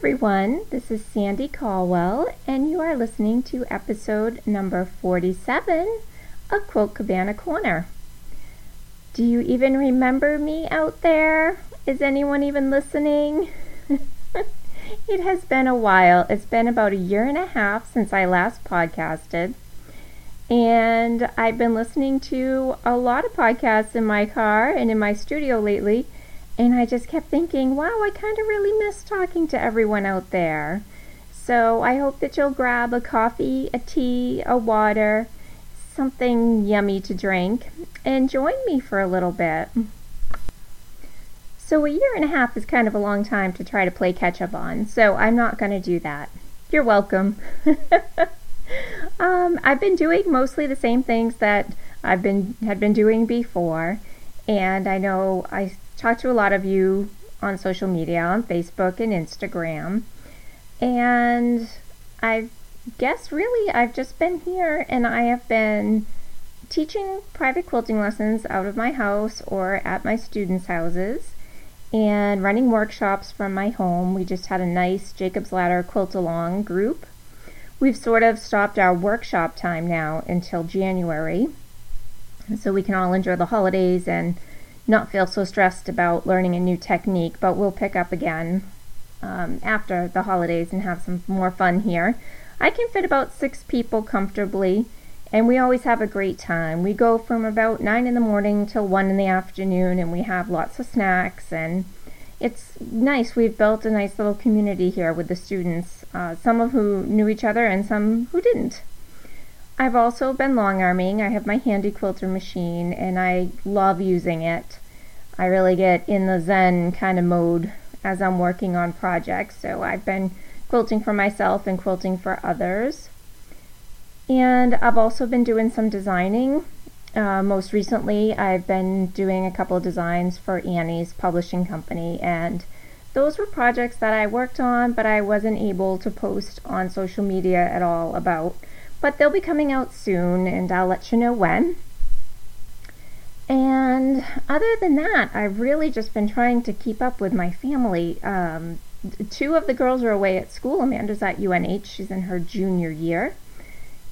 Everyone. This is Sandy Caldwell, and you are listening to episode number 47 of Quilt Cabana Corner. Do you even remember me out there? Is anyone even listening? it has been a while. It's been about a year and a half since I last podcasted. And I've been listening to a lot of podcasts in my car and in my studio lately and I just kept thinking, wow, I kind of really miss talking to everyone out there. So I hope that you'll grab a coffee, a tea, a water, something yummy to drink, and join me for a little bit. So, a year and a half is kind of a long time to try to play catch up on, so I'm not going to do that. You're welcome. um, I've been doing mostly the same things that I've been had been doing before, and I know I talked to a lot of you on social media, on Facebook and Instagram. And I guess really I've just been here and I have been teaching private quilting lessons out of my house or at my students' houses and running workshops from my home. We just had a nice Jacob's Ladder quilt along group. We've sort of stopped our workshop time now until January so we can all enjoy the holidays and not feel so stressed about learning a new technique, but we'll pick up again um, after the holidays and have some more fun here. I can fit about six people comfortably, and we always have a great time. We go from about 9 in the morning till 1 in the afternoon, and we have lots of snacks, and it's nice. We've built a nice little community here with the students, uh, some of who knew each other and some who didn't. I've also been long arming. I have my handy quilter machine and I love using it. I really get in the zen kind of mode as I'm working on projects. So I've been quilting for myself and quilting for others. And I've also been doing some designing. Uh, most recently, I've been doing a couple of designs for Annie's publishing company, and those were projects that I worked on, but I wasn't able to post on social media at all about but they'll be coming out soon, and I'll let you know when. And other than that, I've really just been trying to keep up with my family. Um, two of the girls are away at school. Amanda's at UNH, she's in her junior year.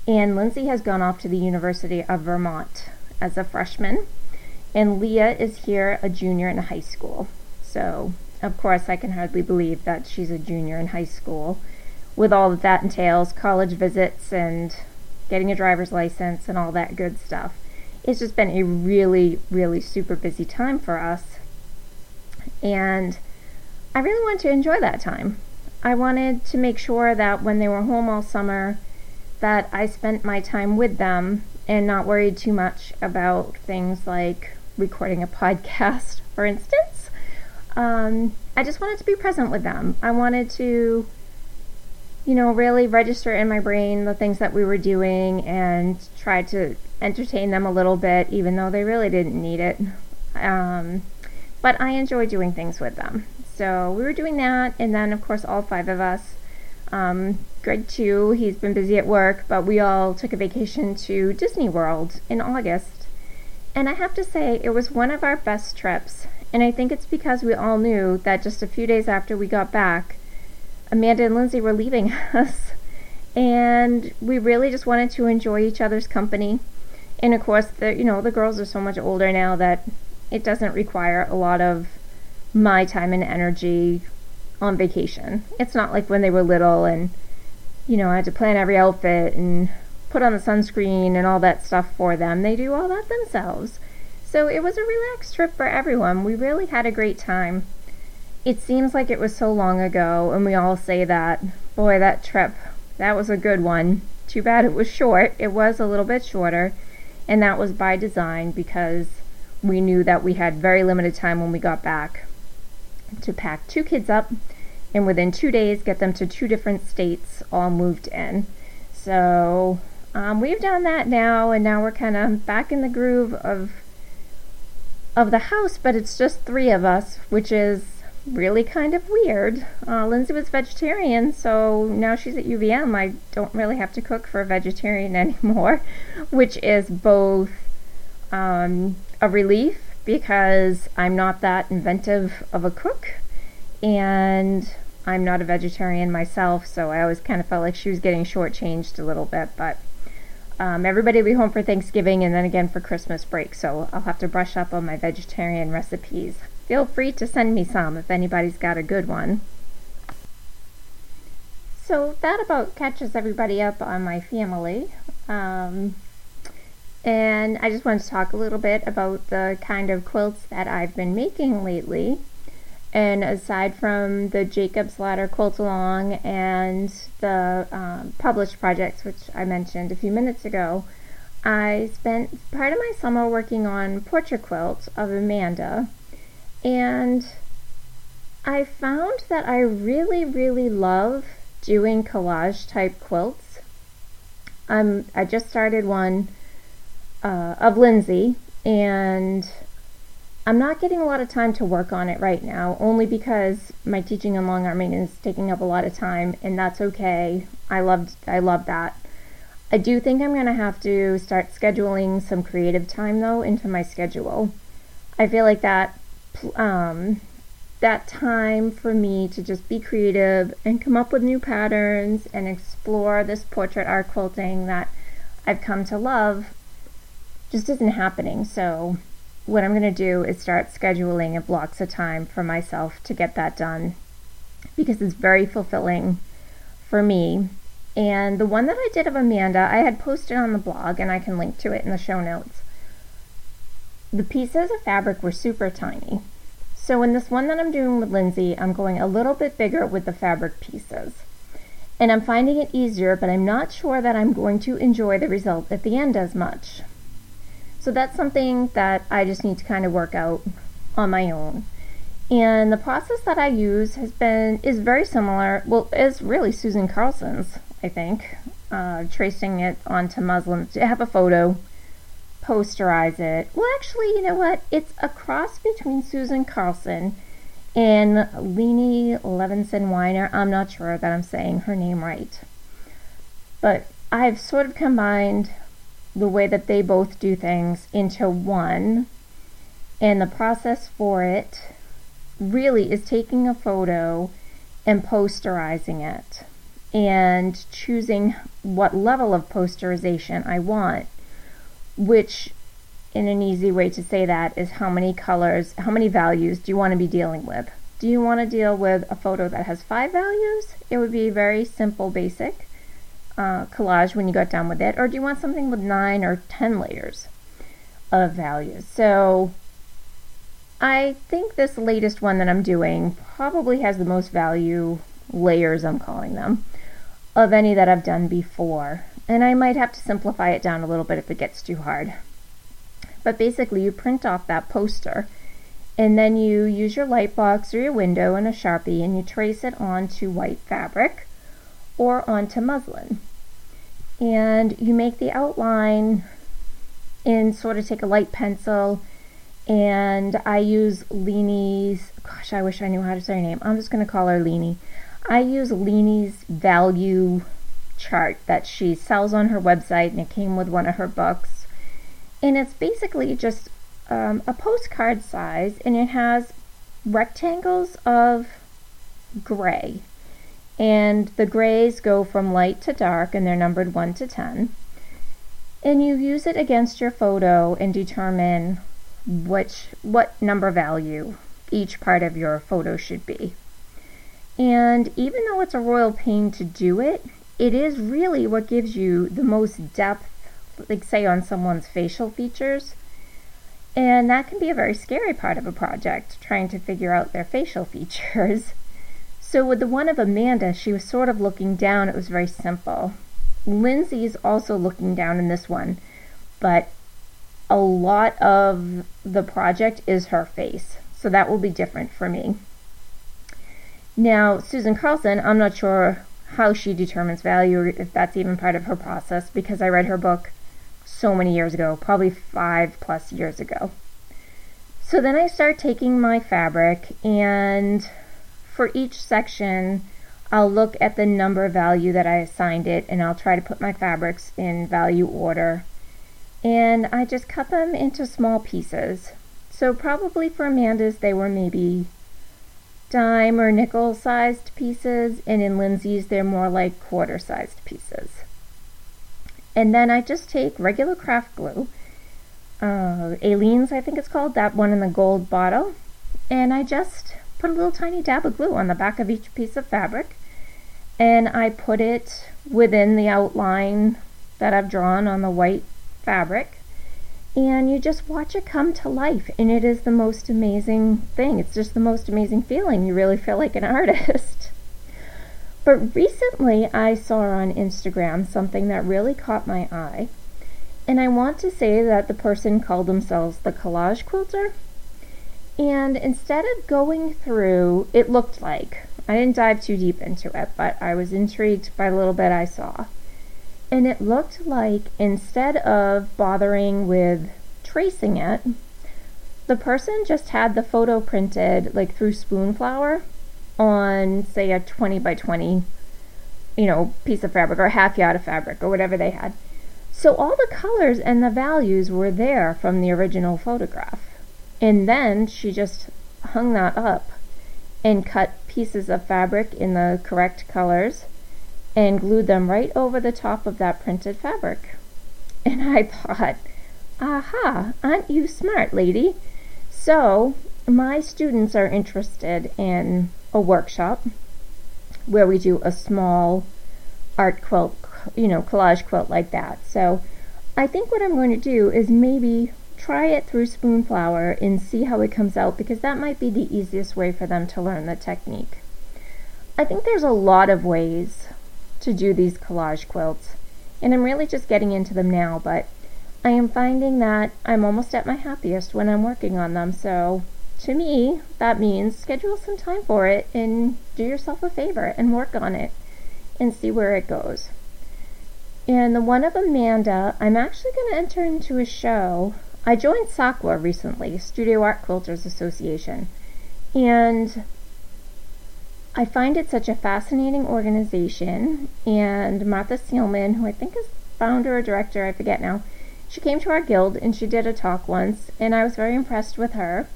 And Lindsay has gone off to the University of Vermont as a freshman. And Leah is here, a junior in high school. So, of course, I can hardly believe that she's a junior in high school with all that that entails college visits and getting a driver's license and all that good stuff. It's just been a really, really super busy time for us. And I really wanted to enjoy that time. I wanted to make sure that when they were home all summer, that I spent my time with them and not worried too much about things like recording a podcast, for instance. Um, I just wanted to be present with them. I wanted to you know, really register in my brain the things that we were doing and try to entertain them a little bit, even though they really didn't need it. Um, but I enjoy doing things with them. So we were doing that, and then, of course, all five of us. Um, Greg, too, he's been busy at work, but we all took a vacation to Disney World in August. And I have to say, it was one of our best trips. And I think it's because we all knew that just a few days after we got back, Amanda and Lindsay were leaving us. And we really just wanted to enjoy each other's company. And of course, the you know the girls are so much older now that it doesn't require a lot of my time and energy on vacation. It's not like when they were little and you know I had to plan every outfit and put on the sunscreen and all that stuff for them. They do all that themselves. So it was a relaxed trip for everyone. We really had a great time. It seems like it was so long ago, and we all say that. Boy, that trip, that was a good one. Too bad it was short. It was a little bit shorter, and that was by design because we knew that we had very limited time when we got back to pack two kids up and within two days get them to two different states all moved in. So um, we've done that now, and now we're kind of back in the groove of of the house, but it's just three of us, which is really kind of weird. Uh, Lindsay was vegetarian, so now she's at UVM. I don't really have to cook for a vegetarian anymore, which is both um, a relief because I'm not that inventive of a cook, and I'm not a vegetarian myself, so I always kind of felt like she was getting shortchanged a little bit. But um, everybody will be home for Thanksgiving and then again for Christmas break, so I'll have to brush up on my vegetarian recipes. Feel free to send me some if anybody's got a good one. So that about catches everybody up on my family. Um, and I just wanted to talk a little bit about the kind of quilts that I've been making lately. And aside from the Jacob's Ladder Quilt Along and the um, published projects, which I mentioned a few minutes ago, I spent part of my summer working on Portrait Quilt of Amanda. And I found that I really, really love doing collage type quilts. Um, I just started one uh, of Lindsay, and I'm not getting a lot of time to work on it right now, only because my teaching in long arming is taking up a lot of time, and that's okay. I loved I love that. I do think I'm gonna have to start scheduling some creative time though into my schedule. I feel like that um, that time for me to just be creative and come up with new patterns and explore this portrait art quilting that I've come to love just isn't happening. So, what I'm going to do is start scheduling blocks of time for myself to get that done because it's very fulfilling for me. And the one that I did of Amanda, I had posted on the blog and I can link to it in the show notes. The pieces of fabric were super tiny. So in this one that I'm doing with Lindsay, I'm going a little bit bigger with the fabric pieces. And I'm finding it easier, but I'm not sure that I'm going to enjoy the result at the end as much. So that's something that I just need to kind of work out on my own. And the process that I use has been is very similar. Well, is really Susan Carlson's, I think. Uh, tracing it onto muslin. I have a photo posterize it. Well, actually, you know what? It's a cross between Susan Carlson and Leni Levenson Wiener. I'm not sure that I'm saying her name right. But I've sort of combined the way that they both do things into one. And the process for it really is taking a photo and posterizing it and choosing what level of posterization I want which in an easy way to say that is how many colors, how many values do you want to be dealing with? Do you want to deal with a photo that has five values? It would be a very simple, basic uh, collage when you got done with it. Or do you want something with nine or ten layers of values? So I think this latest one that I'm doing probably has the most value layers, I'm calling them, of any that I've done before and I might have to simplify it down a little bit if it gets too hard. But basically, you print off that poster and then you use your light box or your window and a sharpie and you trace it onto white fabric or onto muslin. And you make the outline and sort of take a light pencil and I use Leni's, gosh, I wish I knew how to say her name. I'm just going to call her Leni. I use Leni's value chart that she sells on her website, and it came with one of her books. And it's basically just um, a postcard size, and it has rectangles of gray. And the grays go from light to dark, and they're numbered 1 to 10. And you use it against your photo and determine which what number value each part of your photo should be. And even though it's a royal pain to do it, it is really what gives you the most depth, like say on someone's facial features. And that can be a very scary part of a project, trying to figure out their facial features. So with the one of Amanda, she was sort of looking down. It was very simple. Lindsay's also looking down in this one, but a lot of the project is her face. So that will be different for me. Now, Susan Carlson, I'm not sure how she determines value, or if that's even part of her process, because I read her book so many years ago, probably five plus years ago. So then I start taking my fabric, and for each section, I'll look at the number value that I assigned it, and I'll try to put my fabrics in value order. And I just cut them into small pieces. So probably for Amanda's, they were maybe dime or nickel sized pieces, and in Lindsay's, they're more like quarter sized pieces. And then I just take regular craft glue, uh, Aleene's, I think it's called, that one in the gold bottle, and I just put a little tiny dab of glue on the back of each piece of fabric, and I put it within the outline that I've drawn on the white fabric and you just watch it come to life and it is the most amazing thing. It's just the most amazing feeling. You really feel like an artist. But recently i saw on instagram something that really caught my eye and i want to say that the person called themselves the collage quilter and instead of going through it looked like. I didn't dive too deep into it but i was intrigued by a little bit i saw and it looked like instead of bothering with tracing it, the person just had the photo printed like through Spoonflower on, say, a 20 by 20, you know, piece of fabric or a half yard of fabric or whatever they had. So all the colors and the values were there from the original photograph. And then she just hung that up and cut pieces of fabric in the correct colors and glued them right over the top of that printed fabric. And I thought, aha, aren't you smart, lady? So, my students are interested in a workshop where we do a small art quilt, you know, collage quilt like that. So, I think what I'm going to do is maybe try it through Spoonflower and see how it comes out because that might be the easiest way for them to learn the technique. I think there's a lot of ways to do these collage quilts. And I'm really just getting into them now, but I am finding that I'm almost at my happiest when I'm working on them. So to me, that means schedule some time for it and do yourself a favor and work on it and see where it goes. And the one of Amanda, I'm actually going to enter into a show. I joined SAQA recently, Studio Art Quilters Association. And I find it such a fascinating organization, and Martha Sielman, who I think is founder or director, I forget now, she came to our guild and she did a talk once, and I was very impressed with her.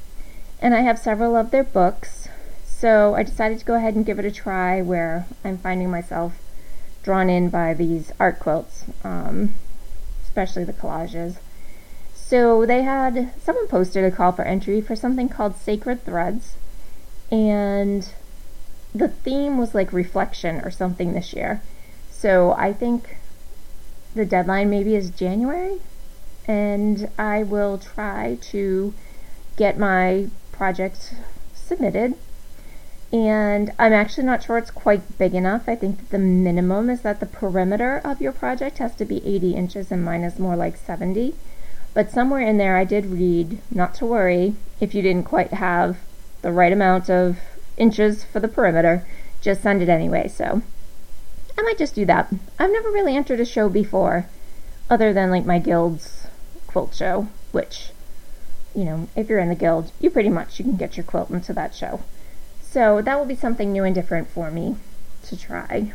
And I have several of their books, so I decided to go ahead and give it a try where I'm finding myself drawn in by these art quilts, um, especially the collages. So they had someone posted a call for entry for something called Sacred Threads, and the theme was like reflection or something this year. So I think the deadline maybe is January, and I will try to get my project submitted. And I'm actually not sure it's quite big enough. I think that the minimum is that the perimeter of your project has to be 80 inches, and mine is more like 70. But somewhere in there, I did read not to worry if you didn't quite have the right amount of inches for the perimeter. Just send it anyway, so I might just do that. I've never really entered a show before, other than like my guild's quilt show, which, you know, if you're in the guild, you pretty much you can get your quilt into that show. So that will be something new and different for me to try.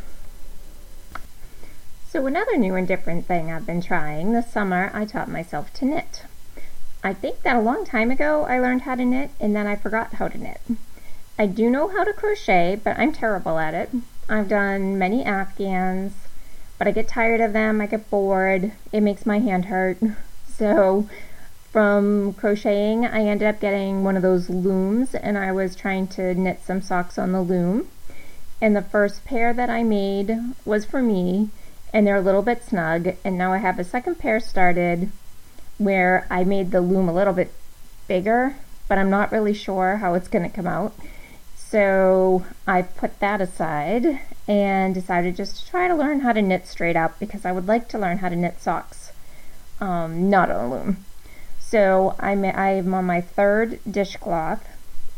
So another new and different thing I've been trying this summer, I taught myself to knit. I think that a long time ago I learned how to knit and then I forgot how to knit. I do know how to crochet, but I'm terrible at it. I've done many afghans, but I get tired of them. I get bored. It makes my hand hurt. So from crocheting, I ended up getting one of those looms and I was trying to knit some socks on the loom. And the first pair that I made was for me and they're a little bit snug. And now I have a second pair started where I made the loom a little bit bigger, but I'm not really sure how it's going to come out. So I put that aside and decided just to try to learn how to knit straight up because I would like to learn how to knit socks, um, not on a loom. So I'm, I'm on my third dishcloth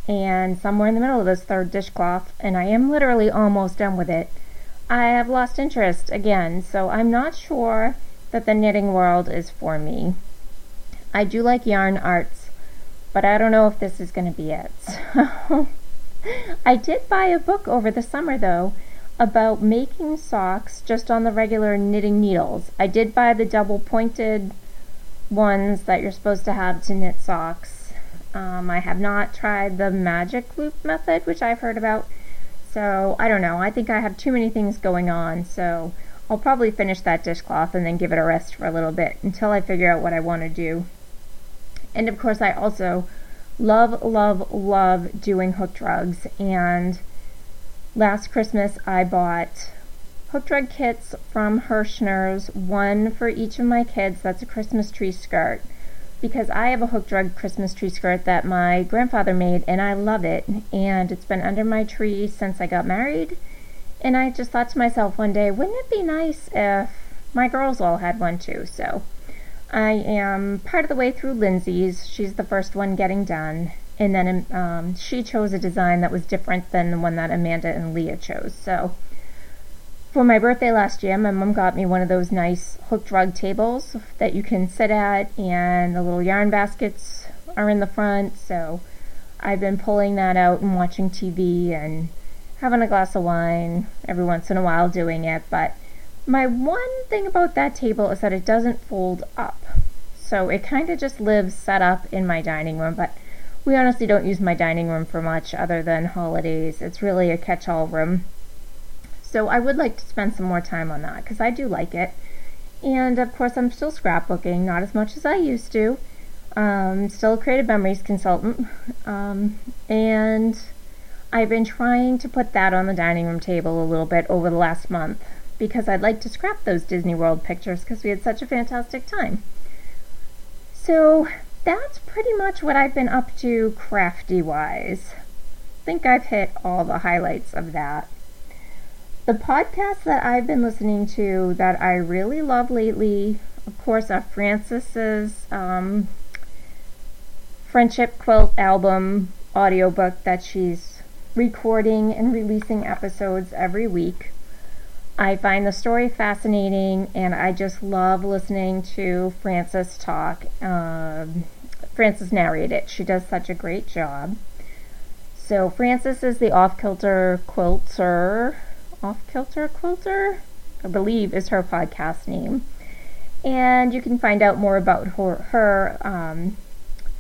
and somewhere in the middle of this third dishcloth, and I am literally almost done with it, I have lost interest again. So I'm not sure that the knitting world is for me. I do like yarn arts, but I don't know if this is going to be it. So I did buy a book over the summer though about making socks just on the regular knitting needles. I did buy the double pointed ones that you're supposed to have to knit socks. Um, I have not tried the magic loop method, which I've heard about. So I don't know. I think I have too many things going on. So I'll probably finish that dishcloth and then give it a rest for a little bit until I figure out what I want to do. And of course, I also love, love, love doing hook rugs. And last Christmas, I bought hook rug kits from Herrschner's, one for each of my kids. That's a Christmas tree skirt because I have a hook rug Christmas tree skirt that my grandfather made and I love it. And it's been under my tree since I got married. And I just thought to myself one day, wouldn't it be nice if my girls all had one too? So I am part of the way through Lindsay's. She's the first one getting done. And then um, she chose a design that was different than the one that Amanda and Leah chose. So for my birthday last year, my mom got me one of those nice hooked rug tables that you can sit at, and the little yarn baskets are in the front. So I've been pulling that out and watching TV and having a glass of wine every once in a while doing it. But my one thing about that table is that it doesn't fold up. So it kind of just lives set up in my dining room. But we honestly don't use my dining room for much other than holidays. It's really a catch all room. So I would like to spend some more time on that because I do like it. And of course, I'm still scrapbooking, not as much as I used to. Um, still a creative memories consultant. Um, and I've been trying to put that on the dining room table a little bit over the last month because I'd like to scrap those Disney World pictures because we had such a fantastic time. So that's pretty much what I've been up to crafty wise. I think I've hit all the highlights of that. The podcasts that I've been listening to that I really love lately, of course, are Frances's um, Friendship Quilt album audiobook that she's recording and releasing episodes every week. I find the story fascinating and I just love listening to Frances talk. Um, Frances narrate it. She does such a great job. So, Frances is the off kilter quilter off Kilter Quilter, I believe is her podcast name. And you can find out more about her, her um,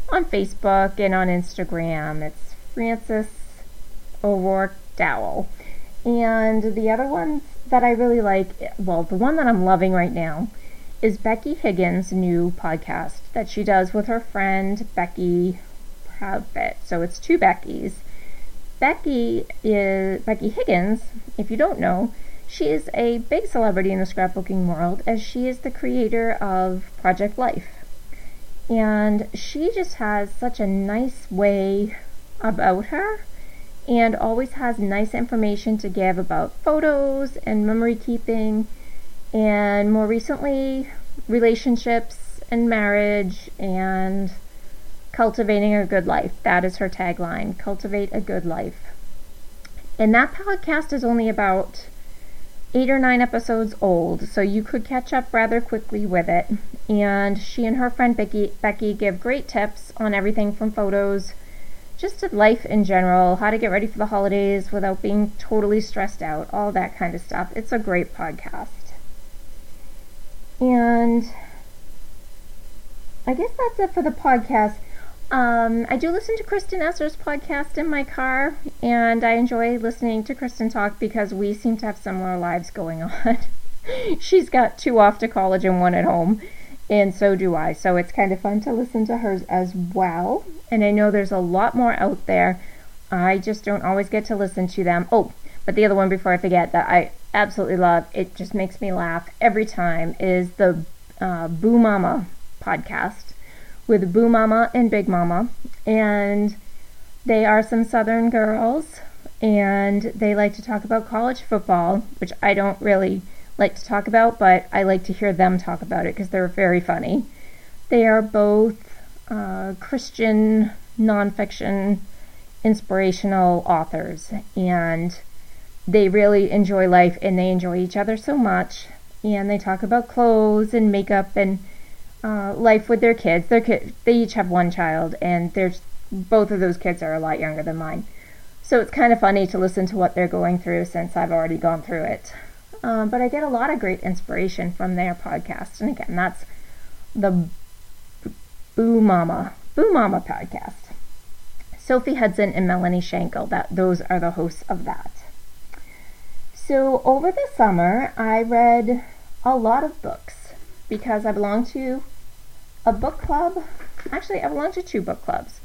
on Facebook and on Instagram. It's Frances O'Roark Dowell. And the other ones that I really like, well, the one that I'm loving right now is Becky Higgins' new podcast that she does with her friend Becky Proudfit. So it's two Beckys. Becky is Becky Higgins. If you don't know, she is a big celebrity in the scrapbooking world as she is the creator of Project Life. And she just has such a nice way about her and always has nice information to give about photos and memory keeping and more recently relationships and marriage and Cultivating a Good Life. That is her tagline Cultivate a Good Life. And that podcast is only about eight or nine episodes old, so you could catch up rather quickly with it. And she and her friend Becky, Becky give great tips on everything from photos, just to life in general, how to get ready for the holidays without being totally stressed out, all that kind of stuff. It's a great podcast. And I guess that's it for the podcast. Um, I do listen to Kristen Esser's podcast in my car, and I enjoy listening to Kristen talk because we seem to have similar lives going on. She's got two off to college and one at home, and so do I. So it's kind of fun to listen to hers as well. And I know there's a lot more out there. I just don't always get to listen to them. Oh, but the other one before I forget that I absolutely love, it just makes me laugh every time, is the uh, Boo Mama podcast with Boo Mama and Big Mama. And they are some Southern girls, and they like to talk about college football, which I don't really like to talk about, but I like to hear them talk about it because they're very funny. They are both uh, Christian nonfiction inspirational authors, and they really enjoy life and they enjoy each other so much. And they talk about clothes and makeup and uh, life with their kids. Their kid, they each have one child, and there's both of those kids are a lot younger than mine. So it's kind of funny to listen to what they're going through since I've already gone through it. Um, but I get a lot of great inspiration from their podcast, and again, that's the Boo Mama Boo Mama podcast. Sophie Hudson and Melanie Shankle. That those are the hosts of that. So over the summer, I read a lot of books because I belong to a book club. Actually, I belong to two book clubs.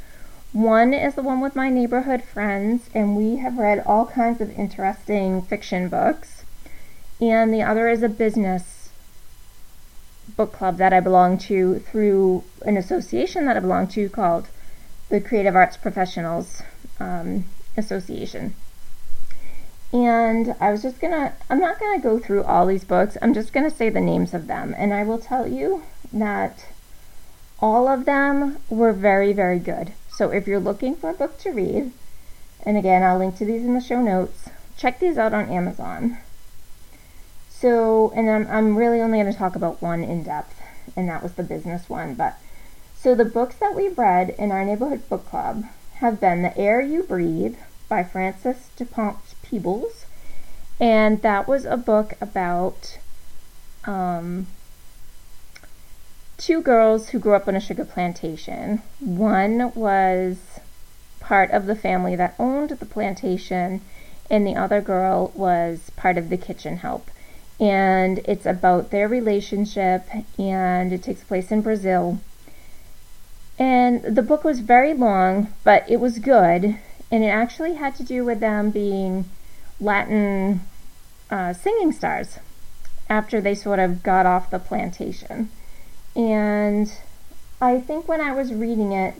One is the one with my neighborhood friends, and we have read all kinds of interesting fiction books. And the other is a business book club that I belong to through an association that I belong to called the Creative Arts Professionals um, Association. And I was just gonna, I'm not gonna go through all these books, I'm just gonna say the names of them. And I will tell you that all of them were very, very good. So if you're looking for a book to read, and again, I'll link to these in the show notes, check these out on Amazon. So, and I'm, I'm really only going to talk about one in depth, and that was the business one. But so the books that we've read in our neighborhood book club have been The Air You Breathe by Frances DuPont Peebles, and that was a book about um, two girls who grew up on a sugar plantation. One was part of the family that owned the plantation, and the other girl was part of the kitchen help. And it's about their relationship, and it takes place in Brazil. And the book was very long, but it was good, and it actually had to do with them being Latin uh, singing stars after they sort of got off the plantation. And I think when I was reading it,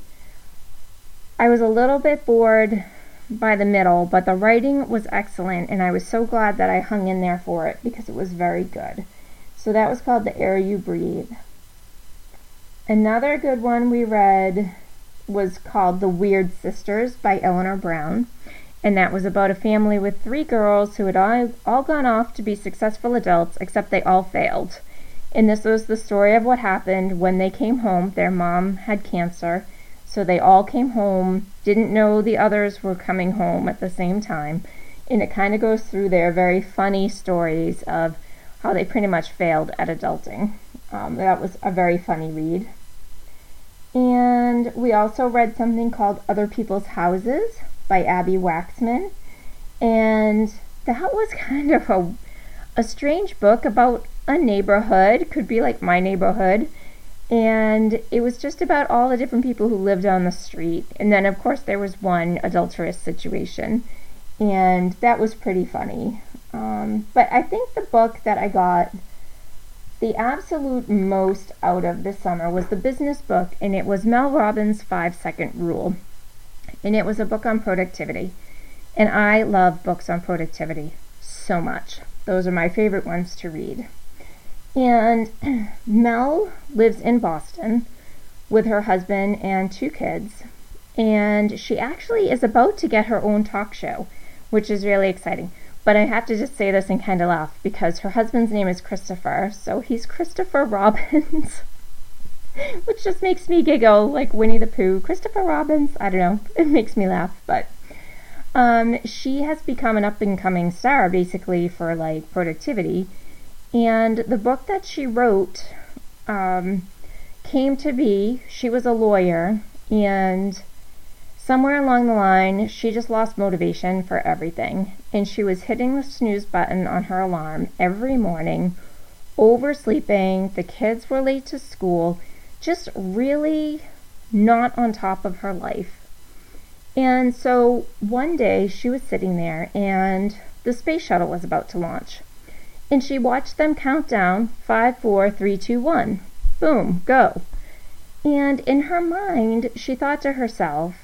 I was a little bit bored by the middle, but the writing was excellent, and I was so glad that I hung in there for it because it was very good. So that was called The Air You Breathe. Another good one we read was called The Weird Sisters by Eleanor Brown, and that was about a family with three girls who had all, all gone off to be successful adults, except they all failed. And this was the story of what happened when they came home. Their mom had cancer, so they all came home, didn't know the others were coming home at the same time. And it kind of goes through their very funny stories of how they pretty much failed at adulting. Um, that was a very funny read. And we also read something called Other People's Houses by Abbi Waxman. And that was kind of a, a strange book about a neighborhood, could be like my neighborhood. And it was just about all the different people who lived on the street. And then, of course, there was one adulterous situation. And that was pretty funny. Um, but I think the book that I got the absolute most out of this summer was the business book, and it was Mel Robbins' Five Second Rule. And it was a book on productivity. And I love books on productivity so much. Those are my favorite ones to read. And Mel lives in Boston with her husband and two kids. And she actually is about to get her own talk show, which is really exciting. But I have to just say this and kind of laugh because her husband's name is Christopher. So he's Christopher Robbins, which just makes me giggle like Winnie the Pooh. Christopher Robbins, I don't know. It makes me laugh. But um, she has become an up and coming star basically for like productivity and the book that she wrote um, came to be, she was a lawyer, and somewhere along the line, she just lost motivation for everything. And she was hitting the snooze button on her alarm every morning, oversleeping, the kids were late to school, just really not on top of her life. And so one day she was sitting there, and the space shuttle was about to launch and she watched them count down five, four, three, two, one. Boom, go. And in her mind, she thought to herself,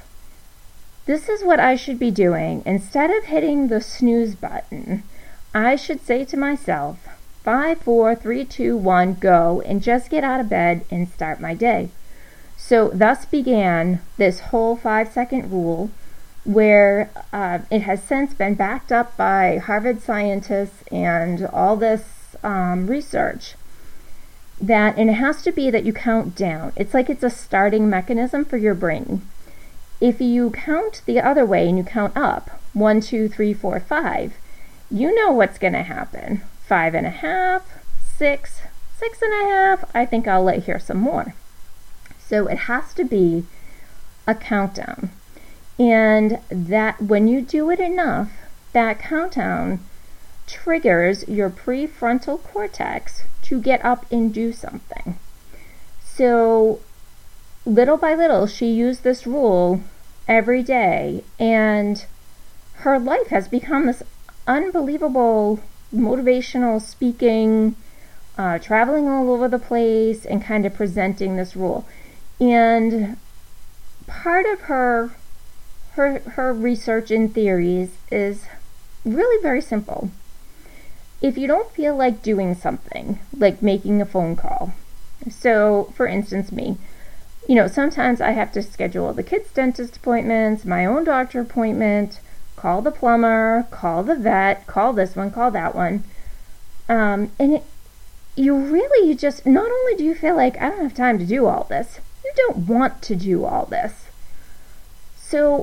this is what I should be doing. Instead of hitting the snooze button, I should say to myself, five, four, three, two, one, go, and just get out of bed and start my day. So, thus began this whole five second rule where uh, it has since been backed up by Harvard scientists and all this um, research that and it has to be that you count down. It's like it's a starting mechanism for your brain. If you count the other way and you count up one two three four five you know what's going to happen. Five and a half six six and a half i think i'll let hear some more. So it has to be a countdown And that when you do it enough, that countdown triggers your prefrontal cortex to get up and do something. So, little by little, she used this rule every day, and her life has become this unbelievable motivational speaking, uh, traveling all over the place, and kind of presenting this rule. And part of her her her research and theories is really very simple. If you don't feel like doing something, like making a phone call, so for instance, me, you know, sometimes I have to schedule the kids' dentist appointments, my own doctor appointment, call the plumber, call the vet, call this one, call that one. Um, and it, you really you just, not only do you feel like I don't have time to do all this, you don't want to do all this. So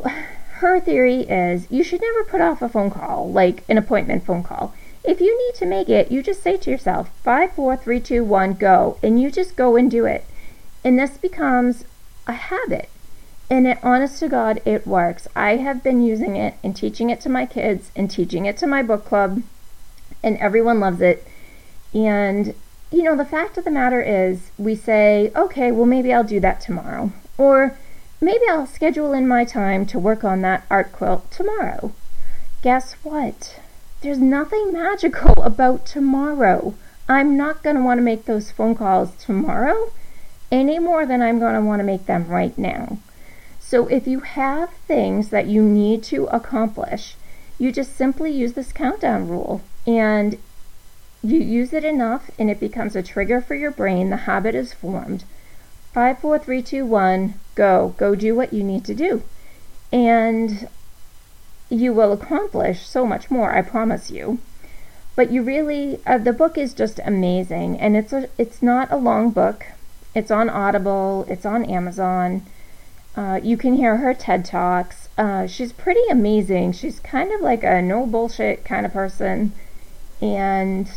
her theory is you should never put off a phone call, like an appointment phone call. If you need to make it, you just say to yourself, five, four, three, two, one, go, and you just go and do it. And this becomes a habit. And it, honest to God, it works. I have been using it and teaching it to my kids and teaching it to my book club, and everyone loves it. And, you know, the fact of the matter is, we say, okay, well, maybe I'll do that tomorrow. Or maybe I'll schedule in my time to work on that art quilt tomorrow. Guess what? There's nothing magical about tomorrow. I'm not going to want to make those phone calls tomorrow any more than I'm going to want to make them right now. So if you have things that you need to accomplish, you just simply use this countdown rule and you use it enough and it becomes a trigger for your brain. The habit is formed. Five, four, three, two, one, go. Go do what you need to do. And you will accomplish so much more, I promise you. But you really, uh, the book is just amazing, and it's a, it's not a long book. It's on Audible. It's on Amazon. Uh, you can hear her TED Talks. Uh, she's pretty amazing. She's kind of like a no bullshit kind of person. And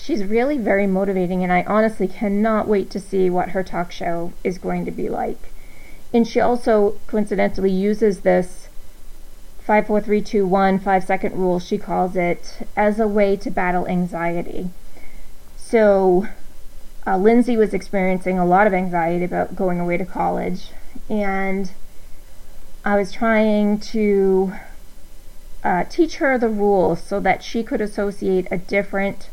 she's really very motivating. And I honestly cannot wait to see what her talk show is going to be like. And she also coincidentally uses this 54321 five second rule, she calls it, as a way to battle anxiety. So uh, Lindsay was experiencing a lot of anxiety about going away to college, and I was trying to uh, teach her the rules so that she could associate a different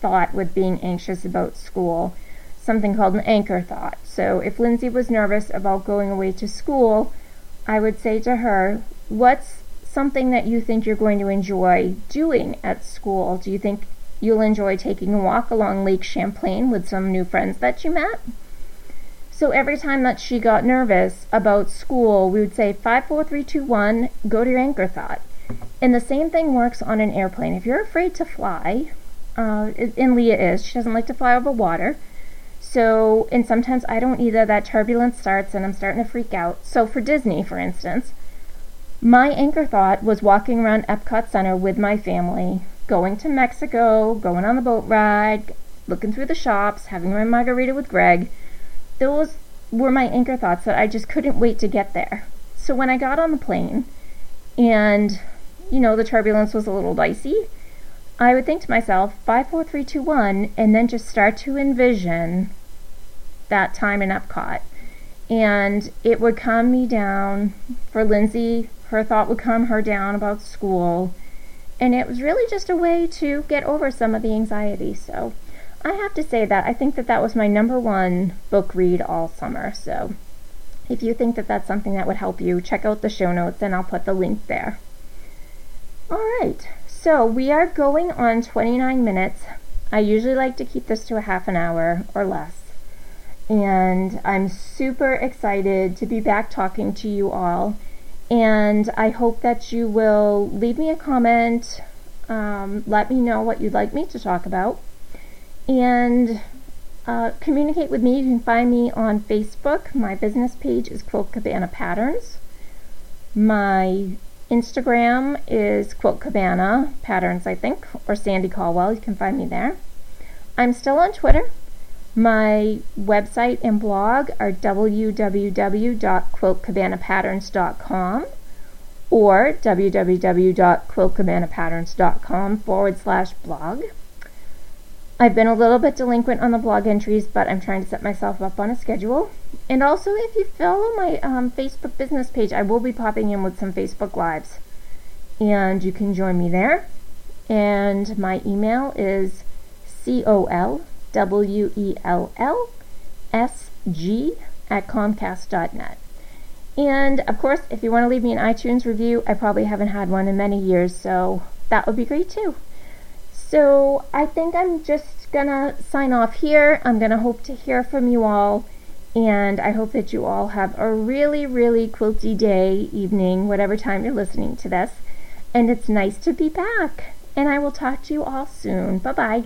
thought with being anxious about school, something called an anchor thought. So if Lindsay was nervous about going away to school, I would say to her, What's something that you think you're going to enjoy doing at school? Do you think You'll enjoy taking a walk along Lake Champlain with some new friends that you met. So every time that she got nervous about school, we would say five, four, three, two, one, go to your anchor thought. And the same thing works on an airplane. If you're afraid to fly, uh, and Leah is, she doesn't like to fly over water. So, and sometimes I don't either. That turbulence starts and I'm starting to freak out. So, for Disney, for instance, my anchor thought was walking around Epcot Center with my family, going to Mexico, going on the boat ride, looking through the shops, having my margarita with Greg. Those were my anchor thoughts that I just couldn't wait to get there. So when I got on the plane and, you know, the turbulence was a little dicey, I would think to myself, five, four, three, two, one, and then just start to envision that time in Epcot. And it would calm me down. For Lindsay, her thought would calm her down about school and it was really just a way to get over some of the anxiety. So I have to say that I think that that was my number one book read all summer. So if you think that that's something that would help you, check out the show notes and I'll put the link there. All right, so we are going on 29 minutes. I usually like to keep this to a half an hour or less. And I'm super excited to be back talking to you all and I hope that you will leave me a comment. Um, let me know what you'd like me to talk about. And uh, communicate with me. You can find me on Facebook. My business page is Quilt Cabana Patterns. My Instagram is Quilt Cabana Patterns, I think, or Sandy Caldwell. You can find me there. I'm still on Twitter. My website and blog are www.quiltcabanapatterns.com or www.quiltcabanapatterns.com forward slash blog. I've been a little bit delinquent on the blog entries, but I'm trying to set myself up on a schedule. And also, if you follow my um, Facebook business page, I will be popping in with some Facebook Lives. And you can join me there. And my email is C O L W E L L S G at Comcast.net. And of course, if you want to leave me an iTunes review, I probably haven't had one in many years, so that would be great too. So I think I'm just gonna sign off here. I'm gonna hope to hear from you all, and I hope that you all have a really, really quilty day, evening, whatever time you're listening to this. And it's nice to be back. And I will talk to you all soon. Bye bye.